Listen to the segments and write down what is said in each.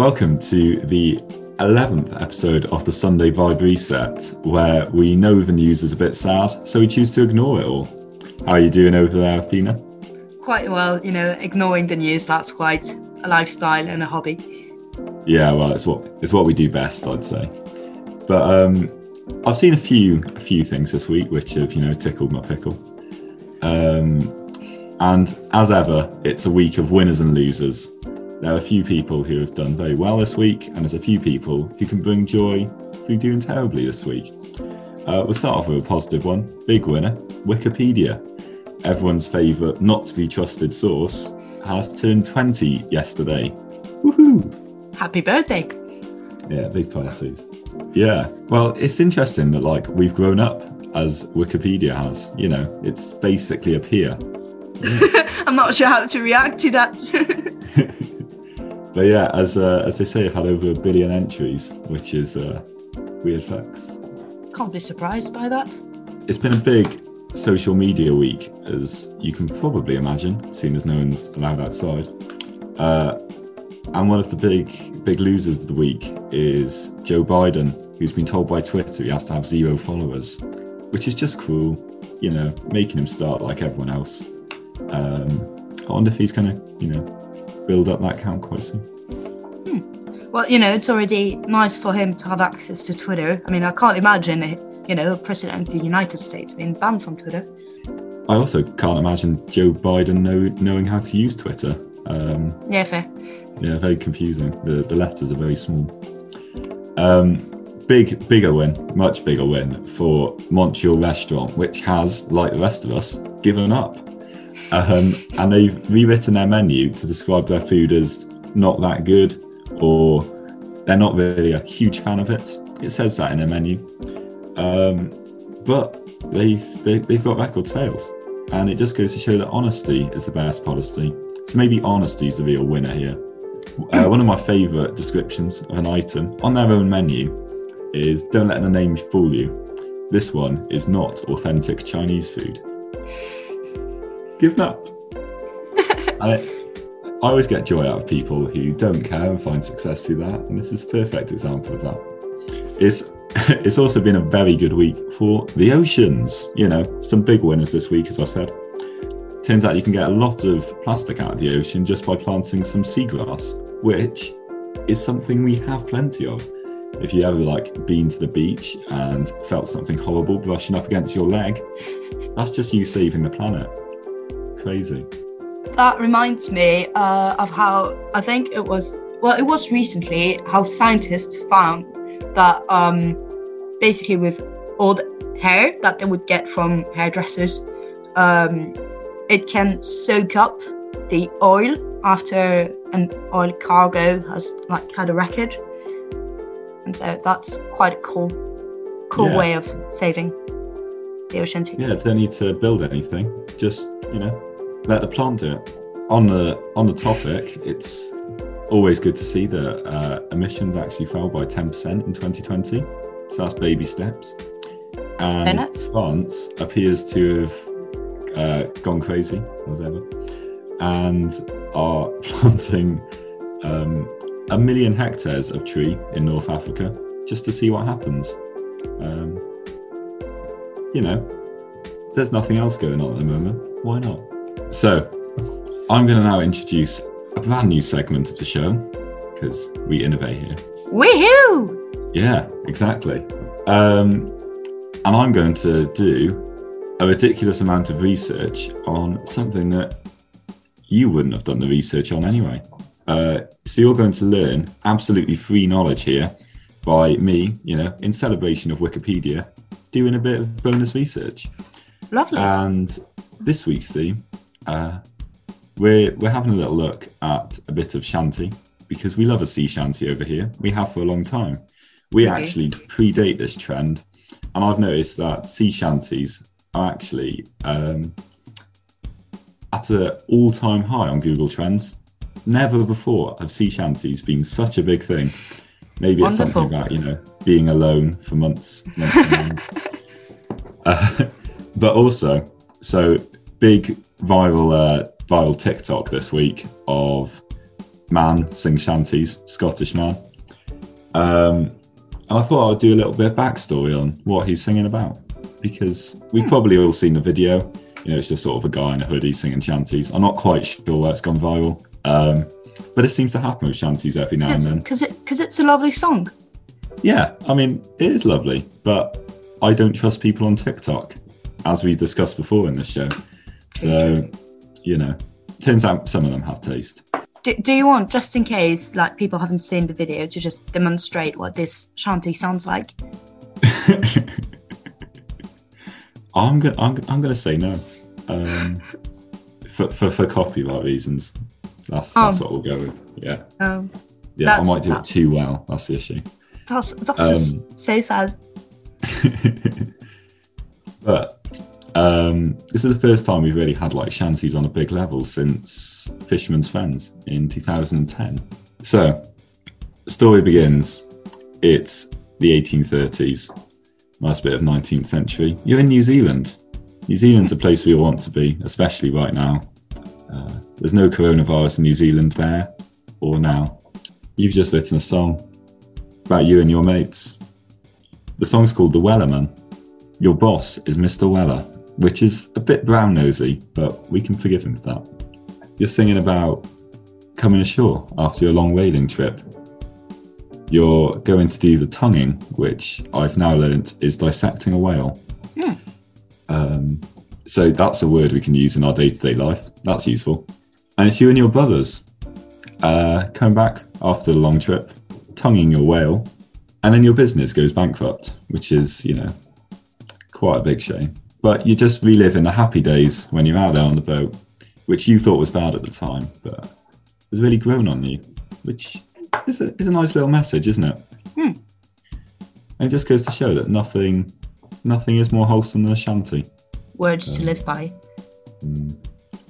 Welcome to the 11th episode of the Sunday Vibe Reset, where we know the news is a bit sad, so we choose to ignore it all. How are you doing over there, Athena? Quite well, you know, ignoring the news, that's quite a lifestyle and a hobby. Yeah, well, it's what it's what we do best, I'd say. But um, I've seen a few a few things this week which have you know tickled my pickle. Um, and as ever, it's a week of winners and losers. There are a few people who have done very well this week, and there's a few people who can bring joy through doing terribly this week. Uh, we'll start off with a positive one. Big winner, Wikipedia. Everyone's favourite not to be trusted source has turned 20 yesterday. Woohoo! Happy birthday! Yeah, big parties. Yeah, well, it's interesting that like we've grown up as Wikipedia has. You know, it's basically a peer. I'm not sure how to react to that. But yeah, as uh, as they say, I've had over a billion entries, which is uh, weird facts. Can't be surprised by that. It's been a big social media week, as you can probably imagine, seeing as no one's allowed outside. Uh, and one of the big big losers of the week is Joe Biden, who's been told by Twitter he has to have zero followers, which is just cruel. You know, making him start like everyone else. Um, I wonder if he's gonna, you know, build up that count quite soon. Well, you know, it's already nice for him to have access to Twitter. I mean, I can't imagine, you know, a president of the United States being banned from Twitter. I also can't imagine Joe Biden know, knowing how to use Twitter. Um, Yeah, fair. yeah, very confusing. The the letters are very small. Um, big bigger win, much bigger win for Montreal Restaurant, which has, like the rest of us, given up. Um, and they've rewritten their menu to describe their food as not that good, or they're not really a huge fan of it. It says that in their menu. Um, but they've, they, they've got record sales. And it just goes to show that honesty is the best policy. So maybe honesty is the real winner here. Uh, one of my favourite descriptions of an item on their own menu is don't let the name fool you. This one is not authentic Chinese food. Given up. I, I always get joy out of people who don't care and find success through that, and this is a perfect example of that. It's it's also been a very good week for the oceans. You know, some big winners this week, as I said. Turns out you can get a lot of plastic out of the ocean just by planting some seagrass, which is something we have plenty of. If you ever like been to the beach and felt something horrible brushing up against your leg, that's just you saving the planet. Crazy. That reminds me uh, of how I think it was, well, it was recently how scientists found that um, basically with old hair that they would get from hairdressers, um, it can soak up the oil after an oil cargo has like had a wreckage. And so that's quite a cool, cool Yeah. way of saving the ocean too. Yeah, don't need to build anything. Just you know, let the plant do it. On the on the topic, it's always good to see that uh, emissions actually fell by ten percent in 2020. So that's baby steps. And? France appears to have uh, gone crazy as ever, and are planting um, a million hectares of tree in North Africa just to see what happens. Um, you know, there's nothing else going on at the moment. Why not? So, I'm going to now introduce a brand new segment of the show because we innovate here. Woohoo! Yeah, exactly. Um, and I'm going to do a ridiculous amount of research on something that you wouldn't have done the research on anyway. Uh, so you're going to learn absolutely free knowledge here by me, you know, in celebration of Wikipedia, doing a bit of bonus research. Lovely. And this week's theme, uh, we're we're having a little look at a bit of shanty because we love a sea shanty over here. We have for a long time. We Okay. actually predate this trend, and I've noticed that sea shanties are actually um, at an all-time high on Google Trends. Never before have sea shanties been such a big thing. Maybe it's something about you know being alone for months. months on end. uh, but also, so big viral uh, viral TikTok this week of man sing shanties, Scottish man. Um, and I thought I'd do a little bit of backstory on what he's singing about because we've probably all seen the video. You know, it's just sort of a guy in a hoodie singing shanties. I'm not quite sure where it's gone viral, um, but it seems to happen with shanties every now and then. Because it, cause it's a lovely song. Yeah, I mean, it is lovely, but I don't trust people on TikTok, as we discussed before in this show. So, you know, turns out some of them have taste. Do, do you want, just in case, like people haven't seen the video, to just demonstrate what this shanty sounds like? I'm gonna I'm, I'm gonna say no. Um, for, for for copyright reasons. That's that's Oh. what we'll go with. Yeah. Um, Yeah, I might do it too well. That's the issue. that's that's Um, just so sad. but um, this is the first time we've really had like shanties on a big level since Fisherman's Friends in 2010. So, story begins. It's the 1830s, nice bit of 19th century. You're in New Zealand. New Zealand's a place we want to be, especially right now. Uh, there's no coronavirus in New Zealand there or now. You've just written a song about you and your mates. The song's called The Wellerman. Your boss is Mr. Weller, which is a bit brown nosy, but we can forgive him for that. You're singing about coming ashore after your long whaling trip. You're going to do the tonguing, which I've now learnt is dissecting a whale. Hmm. Um, so that's a word we can use in our day to day life. That's useful. And it's you and your brothers uh, coming back after the long trip, tonguing your whale, and then your business goes bankrupt, which is, you know, quite a big shame. But you just relive in the happy days when you're out there on the boat, which you thought was bad at the time, but has really grown on you, which is a, is a nice little message, isn't it? Hmm. And it just goes to show that nothing, nothing is more wholesome than a shanty. Words to live by.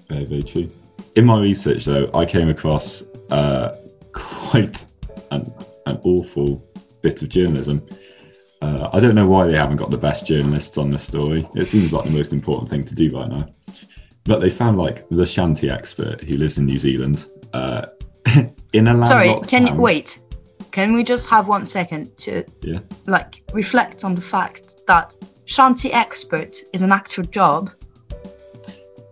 Very, very true. In my research, though, I came across uh, quite an, an awful bit of journalism. Uh, I don't know why they haven't got the best journalists on this story. It seems like the most important thing to do right now. But they found like the shanty expert who lives in New Zealand uh, in a Sorry, can you wait? Can we just have one second to Yeah. like reflect on the fact that shanty expert is an actual job?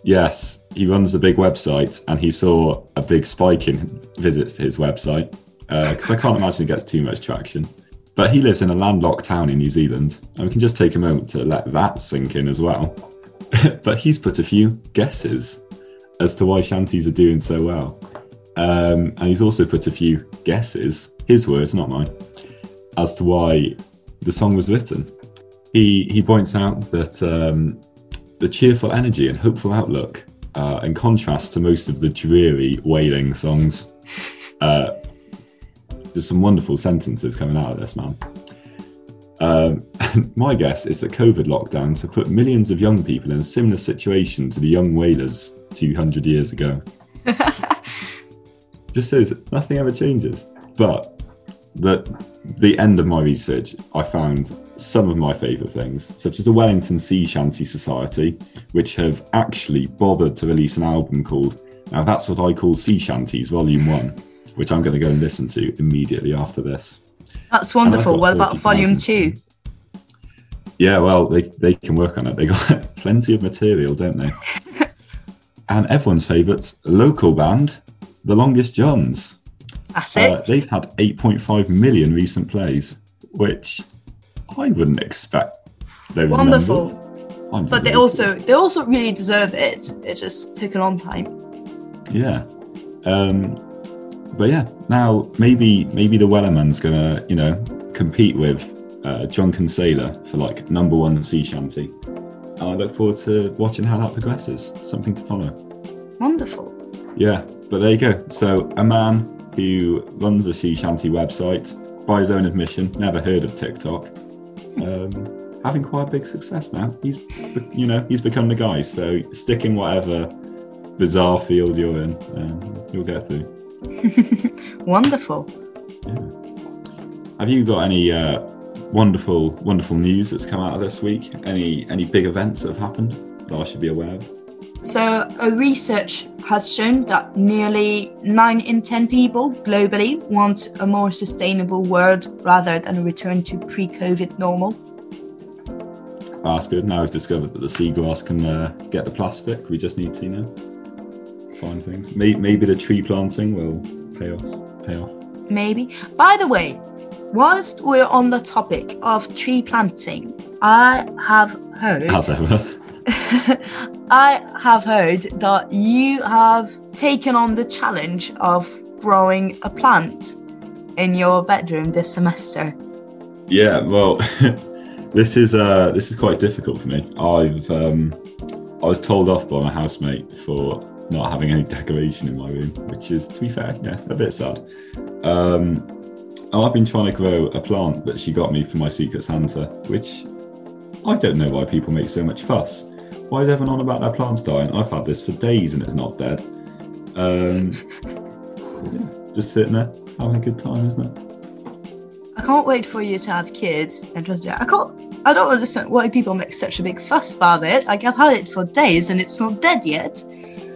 Yes, he runs a big website, and he saw a big spike in visits to his website because I can't imagine it gets too much traction. But he lives in a landlocked town in New Zealand, and we can just take a moment to let that sink in as well. but he's put a few guesses as to why shanties are doing so well, um, and he's also put a few guesses, his words, not mine, as to why the song was written. He he points out that. Um, the cheerful energy and hopeful outlook, uh, in contrast to most of the dreary wailing songs. Uh, there's some wonderful sentences coming out of this, man. Um, my guess is that COVID lockdowns have put millions of young people in a similar situation to the young whalers 200 years ago. Just says nothing ever changes. But the, the end of my research, I found some of my favourite things, such as the Wellington Sea Shanty Society, which have actually bothered to release an album called Now That's What I Call Sea Shanties, Volume 1, which I'm going to go and listen to immediately after this. That's wonderful. What about 40,000. volume two? Yeah, well, they, they can work on it. They got plenty of material, don't they? and everyone's favourite local band, The Longest Johns. That's it. Uh, they've had 8.5 million recent plays, which I wouldn't expect. Those Wonderful. numbers. But they also they also really deserve it. It just took a long time. yeah. Um, but yeah, now maybe maybe the Wellerman's gonna you know compete with uh, Drunken Sailor for like number one sea shanty. And I look forward to watching how that progresses. Something to follow. Wonderful. Yeah, but there you go. So a man who runs a sea shanty website, by his own admission, never heard of TikTok, um, having quite a big success now. He's, you know, he's become the guy. So stick in whatever bizarre field you're in, and you'll get through. Wonderful. Have you got any uh, wonderful, wonderful news that's come out of this week? Any any big events that have happened that I should be aware of? So, a research has shown that nearly 9 in 10 people globally want a more sustainable world rather than a return to pre COVID normal. That's good. Now we've discovered that the seagrass can uh, get the plastic. We just need to, you know, find things. Maybe, maybe the tree planting will pay us, pay off. Maybe. By the way, whilst we're on the topic of tree planting, I have heard. As ever. I have heard that you have taken on the challenge of growing a plant in your bedroom this semester. Yeah, well, this is uh, this is quite difficult for me. I've um, I was told off by my housemate for not having any decoration in my room, which is, to be fair, yeah, a bit sad. Um, I've been trying to grow a plant that she got me for my Secret Santa, which I don't know why people make so much fuss. Why is everyone on about their plants dying? I've had this for days and it's not dead. Um, yeah, just sitting there having a good time, isn't it? I can't wait for you to have kids and just I can't I don't understand why people make such a big fuss about it. Like I've had it for days and it's not dead yet.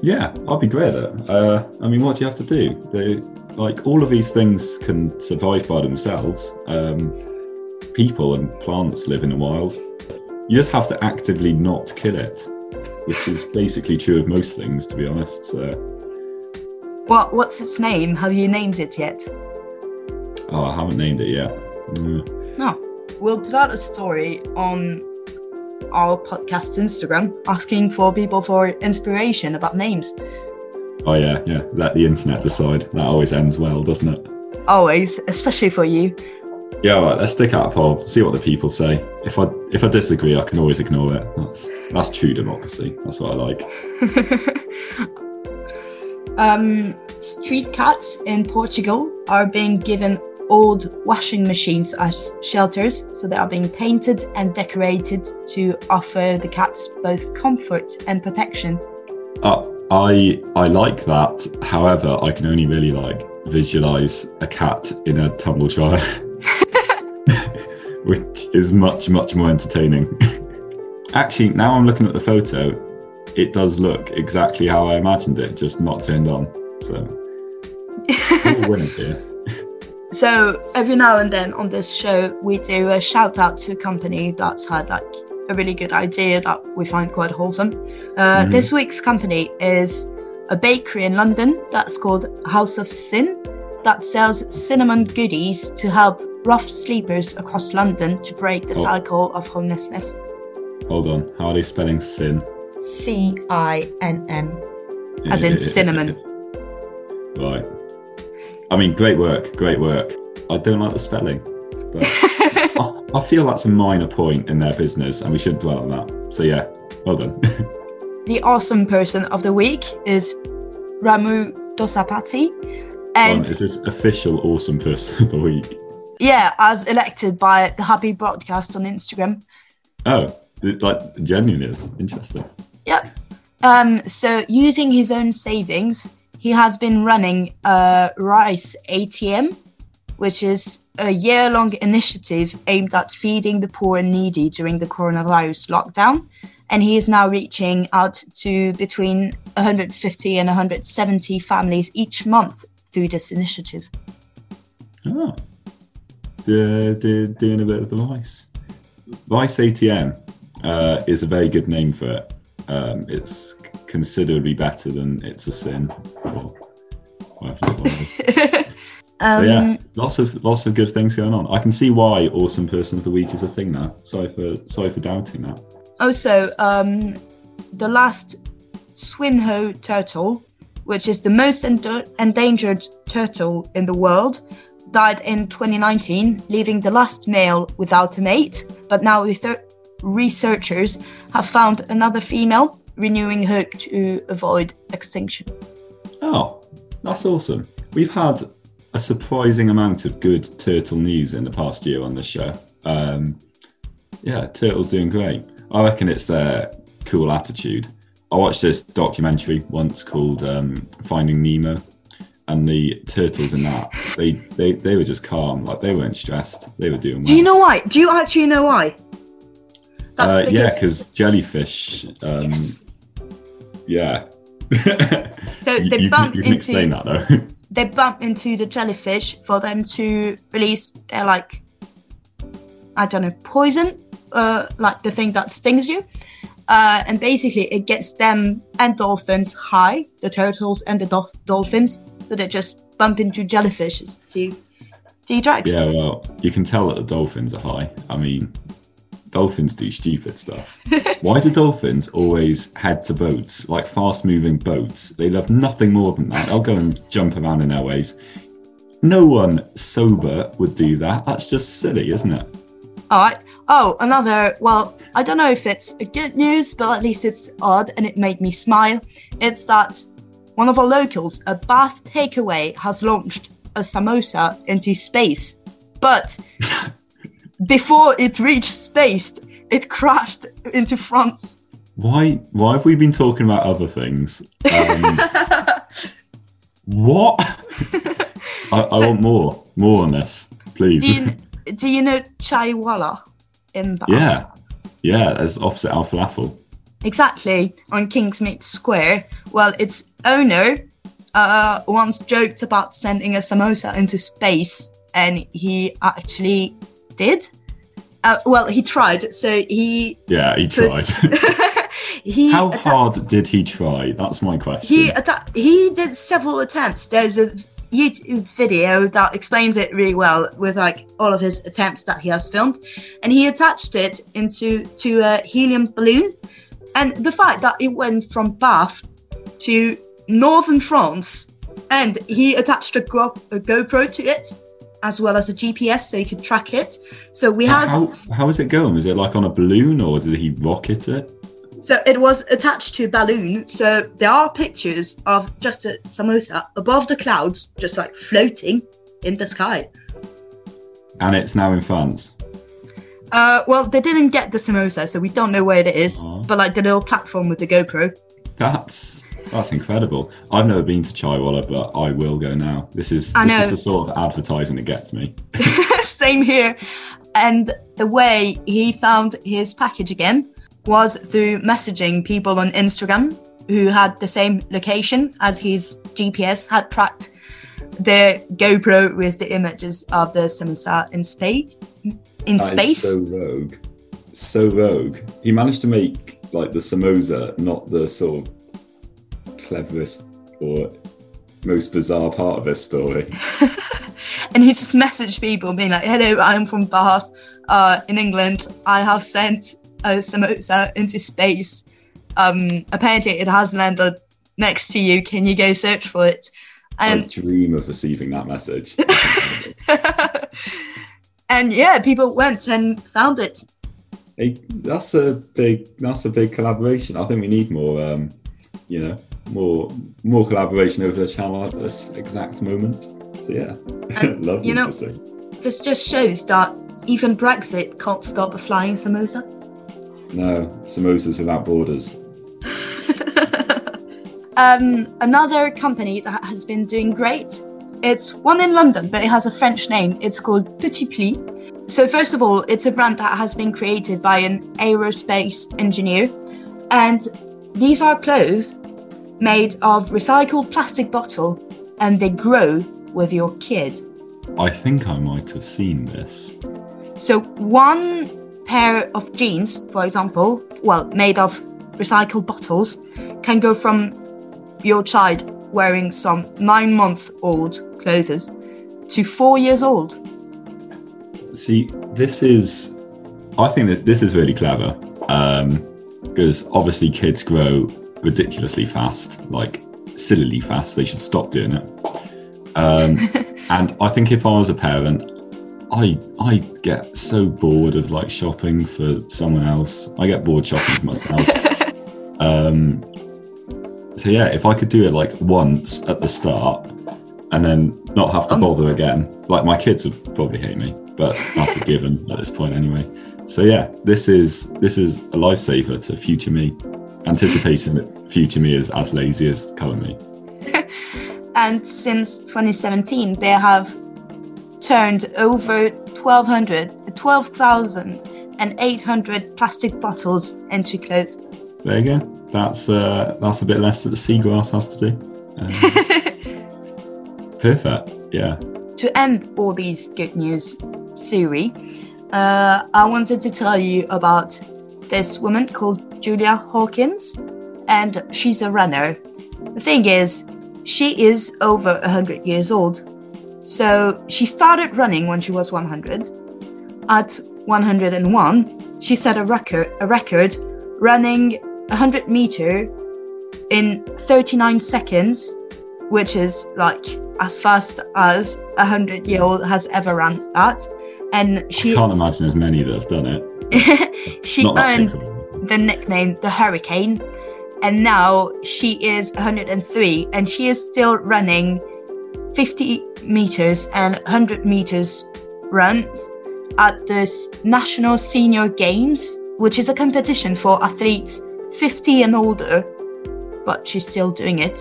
Yeah, I'd be great at it. Uh, I mean, what do you have to do? They, like all of these things can survive by themselves. Um, people and plants live in the wild. You just have to actively not kill it, which is basically true of most things, to be honest. So, What what's its name? Have you named it yet? oh, I haven't named it yet. Mm. No. We'll put out a story on our podcast Instagram asking for people for inspiration about names. Oh yeah, yeah. Let the internet decide. That always ends well, doesn't it? Always, especially for you. Yeah, all right. Let's stick out a poll. See what the people say. If I if I disagree, I can always ignore it. That's that's true democracy. That's what I like. um, street cats in Portugal are being given old washing machines as shelters, so they are being painted and decorated to offer the cats both comfort and protection. Uh, I I like that. However, I can only really like visualize a cat in a tumble dryer, which is much much more entertaining. Actually, now I'm looking at the photo, it does look exactly how I imagined it, just not turned on. So, we're winners here. So every now and then on this show, we do a shout out to a company that's had like a really good idea that we find quite wholesome. Uh, Mhm. This week's company is a bakery in London that's called House of Sin that sells cinnamon goodies to help rough sleepers across London to break the Oh. cycle of homelessness. Hold on, how are they spelling sin? C I N N. As in cinnamon. Right. I mean, great work, great work. I don't like the spelling, but I, I feel that's a minor point in their business, and we should dwell on that. So yeah, well done. The awesome person of the week is Ramu Dosapati. And is this official awesome person of the week? Yeah, as elected by the Happy Broadcast on Instagram. Oh, like genuine is interesting. Yep. Um, so using his own savings, he has been running a Rice ATM, which is a year-long initiative aimed at feeding the poor and needy during the coronavirus lockdown. And he is now reaching out to between 150 and 170 families each month through this initiative. Oh, they're, they're doing a bit of the Vice. Vice ATM uh, is a very good name for it. Um, it's considerably better than It's a Sin or whatever it was. Um, yeah, lots of lots of good things going on. I can see why Awesome Person of the Week is a thing now. Sorry for sorry for doubting that. Also, um, the last Swinhoe turtle, which is the most endo- endangered turtle in the world, died in 2019, leaving the last male without a mate. But now research- researchers have found another female, renewing hope to avoid extinction. Oh, that's awesome. We've had a surprising amount of good turtle news in the past year on the show. Um, yeah, turtles doing great. I reckon it's their cool attitude. I watched this documentary once called um, Finding Nemo, and the turtles in that they, they they were just calm, like they weren't stressed. They were doing well. Do you know why? Do you actually know why? That's Uh, yeah, because jellyfish um, yes, yeah. So they you, bump you into that they bump into the jellyfish for them to release their like I don't know poison, uh, like the thing that stings you, uh, and basically it gets them and dolphins high, the turtles and the dol- dolphins, so they just bump into jellyfishes to do drugs. yeah, well, you can tell that the dolphins are high. I mean, dolphins do stupid stuff. Why do dolphins always head to boats, like fast moving boats? They love nothing more than that. They'll go and jump around in their waves. No one sober would do that. That's just silly, isn't it? All right. Oh, another. Well, I don't know if it's good news, but at least it's odd, and it made me smile. It's that one of our locals, a Bath takeaway, has launched a samosa into space, but before it reached space, it crashed into France. Why? Why have we been talking about other things? Um, what? I, I So- want more. More on this, please. Do you do you know Chaiwala in Bath? yeah, yeah. That's opposite Al Falafel. Exactly, on Kingsmead Square. Well, its owner uh, once joked about sending a samosa into space, and he actually did. Uh, well, he tried. So he Yeah, he tried. he How atta- hard did he try? That's my question. he atta- he did several attempts. There's a YouTube video that explains it really well with like all of his attempts that he has filmed, and he attached it into to a helium balloon, and the fact that it went from Bath to northern France, and he attached a, Go- a GoPro to it. As well as a GPS, so he could track it. So we had how how is it going? Was it like on a balloon or did he rocket it? So it was attached to a balloon. So there are pictures of just a samosa above the clouds, just like floating in the sky. And it's now in France. Uh, well, they didn't get the samosa, so we don't know where it is. Aw. But like the little platform with the GoPro. That's that's incredible. I've never been to Chaiwala, but I will go now. This is I this know. is the sort of advertising that gets me. Same here. And the way he found his package again was through messaging people on Instagram who had the same location as his GPS had tracked the GoPro with the images of the samosa in space. In That is space. so rogue. So rogue. He managed to make like the samosa not the sort of cleverest or most bizarre part of this story. and he just messaged people being like, "Hello, I'm from Bath, uh, in England. I have sent a samosa into space. Um, apparently, it has landed next to you. Can you go search for it?" I And dream of receiving that message. and yeah, people went and found it. Hey, that's a big that's a big collaboration. I think we need more um, you know, more more collaboration over the channel at this exact moment. So yeah. And, Lovely you know- to see. This just shows that even Brexit can't stop a flying samosa. No, samosas without borders. um, another company that has been doing great. It's one in London, but it has a French name. It's called Petit Pli. So, first of all, it's a brand that has been created by an aerospace engineer. And these are clothes made of recycled plastic bottle and they grow with your kid. I think I might have seen this. So, one pair of jeans, for example, well, made of recycled bottles, can go from your child wearing some nine month old clothes to four years old. See, this is I think that this is really clever. Um because obviously kids grow ridiculously fast, like sillily fast. They should stop doing it. Um and I think if I was a parent, I I get so bored of like shopping for someone else. I get bored shopping for myself. um, so yeah, if I could do it like once at the start, and then not have to Um. bother again, like my kids would probably hate me, but that's a given at this point anyway. So yeah, this is this is a lifesaver to future me, anticipating that future me is as lazy as current me. And since 2017, they have turned over 1,200, 12,800 plastic bottles into clothes. There you go. that's uh, that's a bit less that the seagrass has to do. Um, perfect. Yeah. to end all these good news, Siri, uh, I wanted to tell you about this woman called Julia Hawkins, and she's a runner. The thing is, she is over 100 years old. So she started running when she was 100. At 101, she set a record, a record running 100 meter in 39 seconds, which is like as fast as a 100 year old has ever run that. And she Can't imagine there's many that have done it. she Not earned the nickname the Hurricane, and now she is 103, and she is still running 50 meters and 100 meters runs at the National Senior Games, which is a competition for athletes 50 and older. But she's still doing it.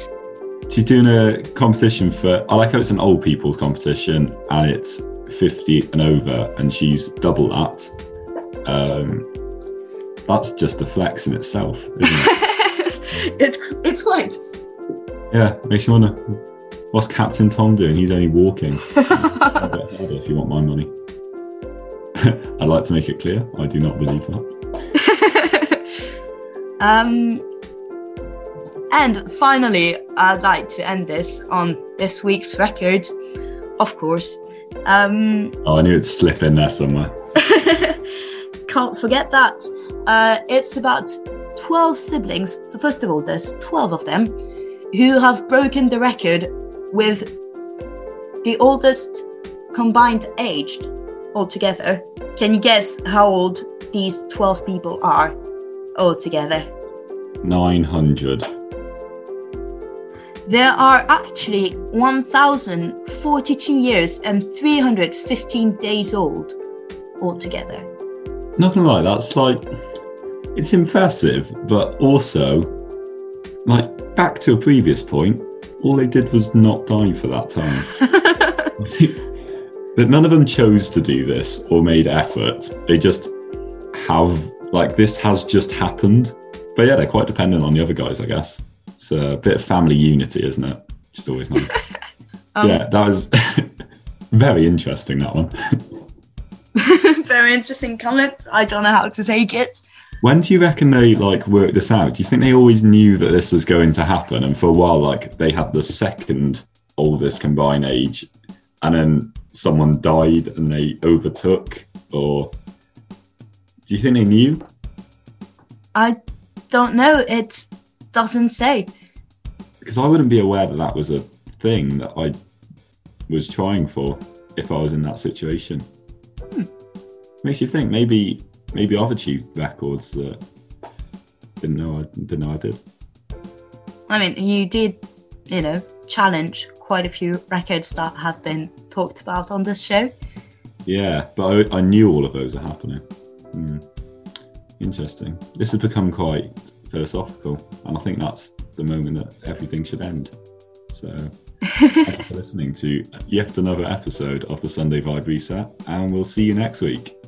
She's doing a competition for. I like how it's an old people's competition and it's 50 and over, and she's double that. Um, that's just a flex in itself, isn't it? it's it's quite. yeah, makes you wonder what's Captain Tom doing? He's only walking. If you want my money. I'd like to make it clear, I do not believe that. um, and finally, I'd like to end this on this week's record, of course. Um, Oh, I knew it'd slip in there somewhere. Can't forget that. Uh, it's about 12 siblings. So, first of all, there's 12 of them who have broken the record with the oldest combined aged altogether. Can you guess how old these 12 people are altogether? 900. There are actually 1,042 years and 315 days old altogether. Not gonna lie, that's like it's impressive, but also like back to a previous point, all they did was not die for that time. but none of them chose to do this or made effort. They just have like this has just happened. But yeah, they're quite dependent on the other guys, I guess. It's a bit of family unity, isn't it? Which is always nice. Um, yeah, that was very interesting. That one. Very interesting comment. I don't know how to take it. When do you reckon they like worked this out? Do you think they always knew that this was going to happen, and for a while, like they had the second oldest combined age, and then someone died and they overtook, or do you think they knew? I don't know. It doesn't say. Because I wouldn't be aware that that was a thing that I was trying for if I was in that situation. Makes you think maybe maybe I've achieved records that didn't know I didn't know I did. I mean, you did, you know, challenge quite a few records that have been talked about on this show. Yeah, but I, I knew all of those are happening. Hmm. Interesting. This has become quite philosophical, and I think that's the moment that everything should end. So, thank you for listening to yet another episode of the Sunday Vibe Reset, and we'll see you next week.